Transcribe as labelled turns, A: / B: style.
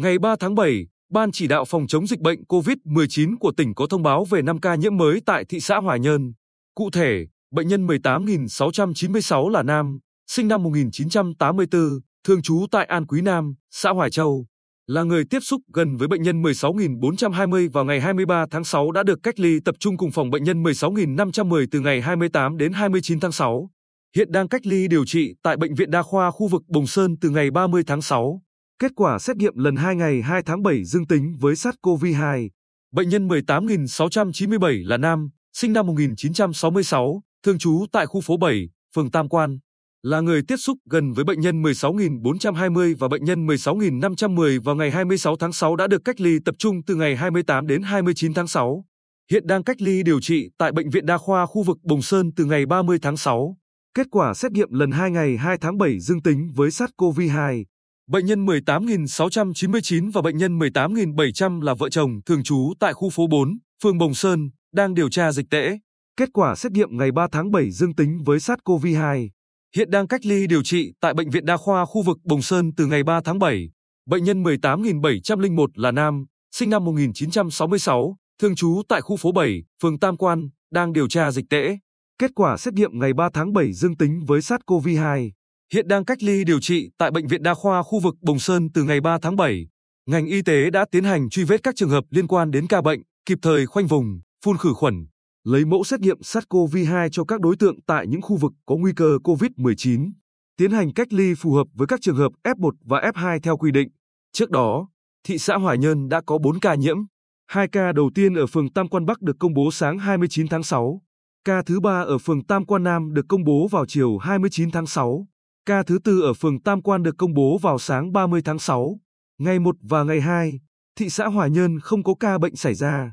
A: Ngày 3 tháng 7, Ban chỉ đạo phòng chống dịch bệnh COVID-19 của tỉnh có thông báo về 5 ca nhiễm mới tại thị xã Hòa Nhơn. Cụ thể, bệnh nhân 18.696 là nam, sinh năm 1984, thường trú tại An Quý Nam, xã Hoài Châu, là người tiếp xúc gần với bệnh nhân 16.420 vào ngày 23 tháng 6 đã được cách ly tập trung cùng phòng bệnh nhân 16.510 từ ngày 28 đến 29 tháng 6. Hiện đang cách ly điều trị tại Bệnh viện Đa khoa khu vực Bồng Sơn từ ngày 30 tháng 6. Kết quả xét nghiệm lần 2 ngày 2 tháng 7 dương tính với SARS-CoV-2. Bệnh nhân 18.697 là nam, sinh năm 1966, thường trú tại khu phố 7, phường Tam Quan, là người tiếp xúc gần với bệnh nhân 16.420 và bệnh nhân 16.510 vào ngày 26 tháng 6 đã được cách ly tập trung từ ngày 28 đến 29 tháng 6. Hiện đang cách ly điều trị tại Bệnh viện Đa khoa khu vực Bồng Sơn từ ngày 30 tháng 6. Kết quả xét nghiệm lần 2 ngày 2 tháng 7 dương tính với SARS-CoV-2. Bệnh nhân 18.699 và bệnh nhân 18.700 là vợ chồng thường trú tại khu phố 4, phường Bồng Sơn, đang điều tra dịch tễ. Kết quả xét nghiệm ngày 3 tháng 7 dương tính với SARS-CoV-2. Hiện đang cách ly điều trị tại Bệnh viện Đa khoa khu vực Bồng Sơn từ ngày 3 tháng 7. Bệnh nhân 18.701 là nam, sinh năm 1966, thường trú tại khu phố 7, phường Tam Quan, đang điều tra dịch tễ. Kết quả xét nghiệm ngày 3 tháng 7 dương tính với SARS-CoV-2. Hiện đang cách ly điều trị tại Bệnh viện Đa khoa khu vực Bồng Sơn từ ngày 3 tháng 7. Ngành y tế đã tiến hành truy vết các trường hợp liên quan đến ca bệnh, kịp thời khoanh vùng, phun khử khuẩn, lấy mẫu xét nghiệm SARS-CoV-2 cho các đối tượng tại những khu vực có nguy cơ COVID-19, tiến hành cách ly phù hợp với các trường hợp F1 và F2 theo quy định. Trước đó, thị xã Hòa Nhơn đã có 4 ca nhiễm. Hai ca đầu tiên ở phường Tam Quan Bắc được công bố sáng 29 tháng 6. Ca thứ ba ở phường Tam Quan Nam được công bố vào chiều 29 tháng 6. Ca thứ tư ở phường Tam Quan được công bố vào sáng 30 tháng 6. Ngày 1 và ngày 2, thị xã Hòa Nhơn không có ca bệnh xảy ra.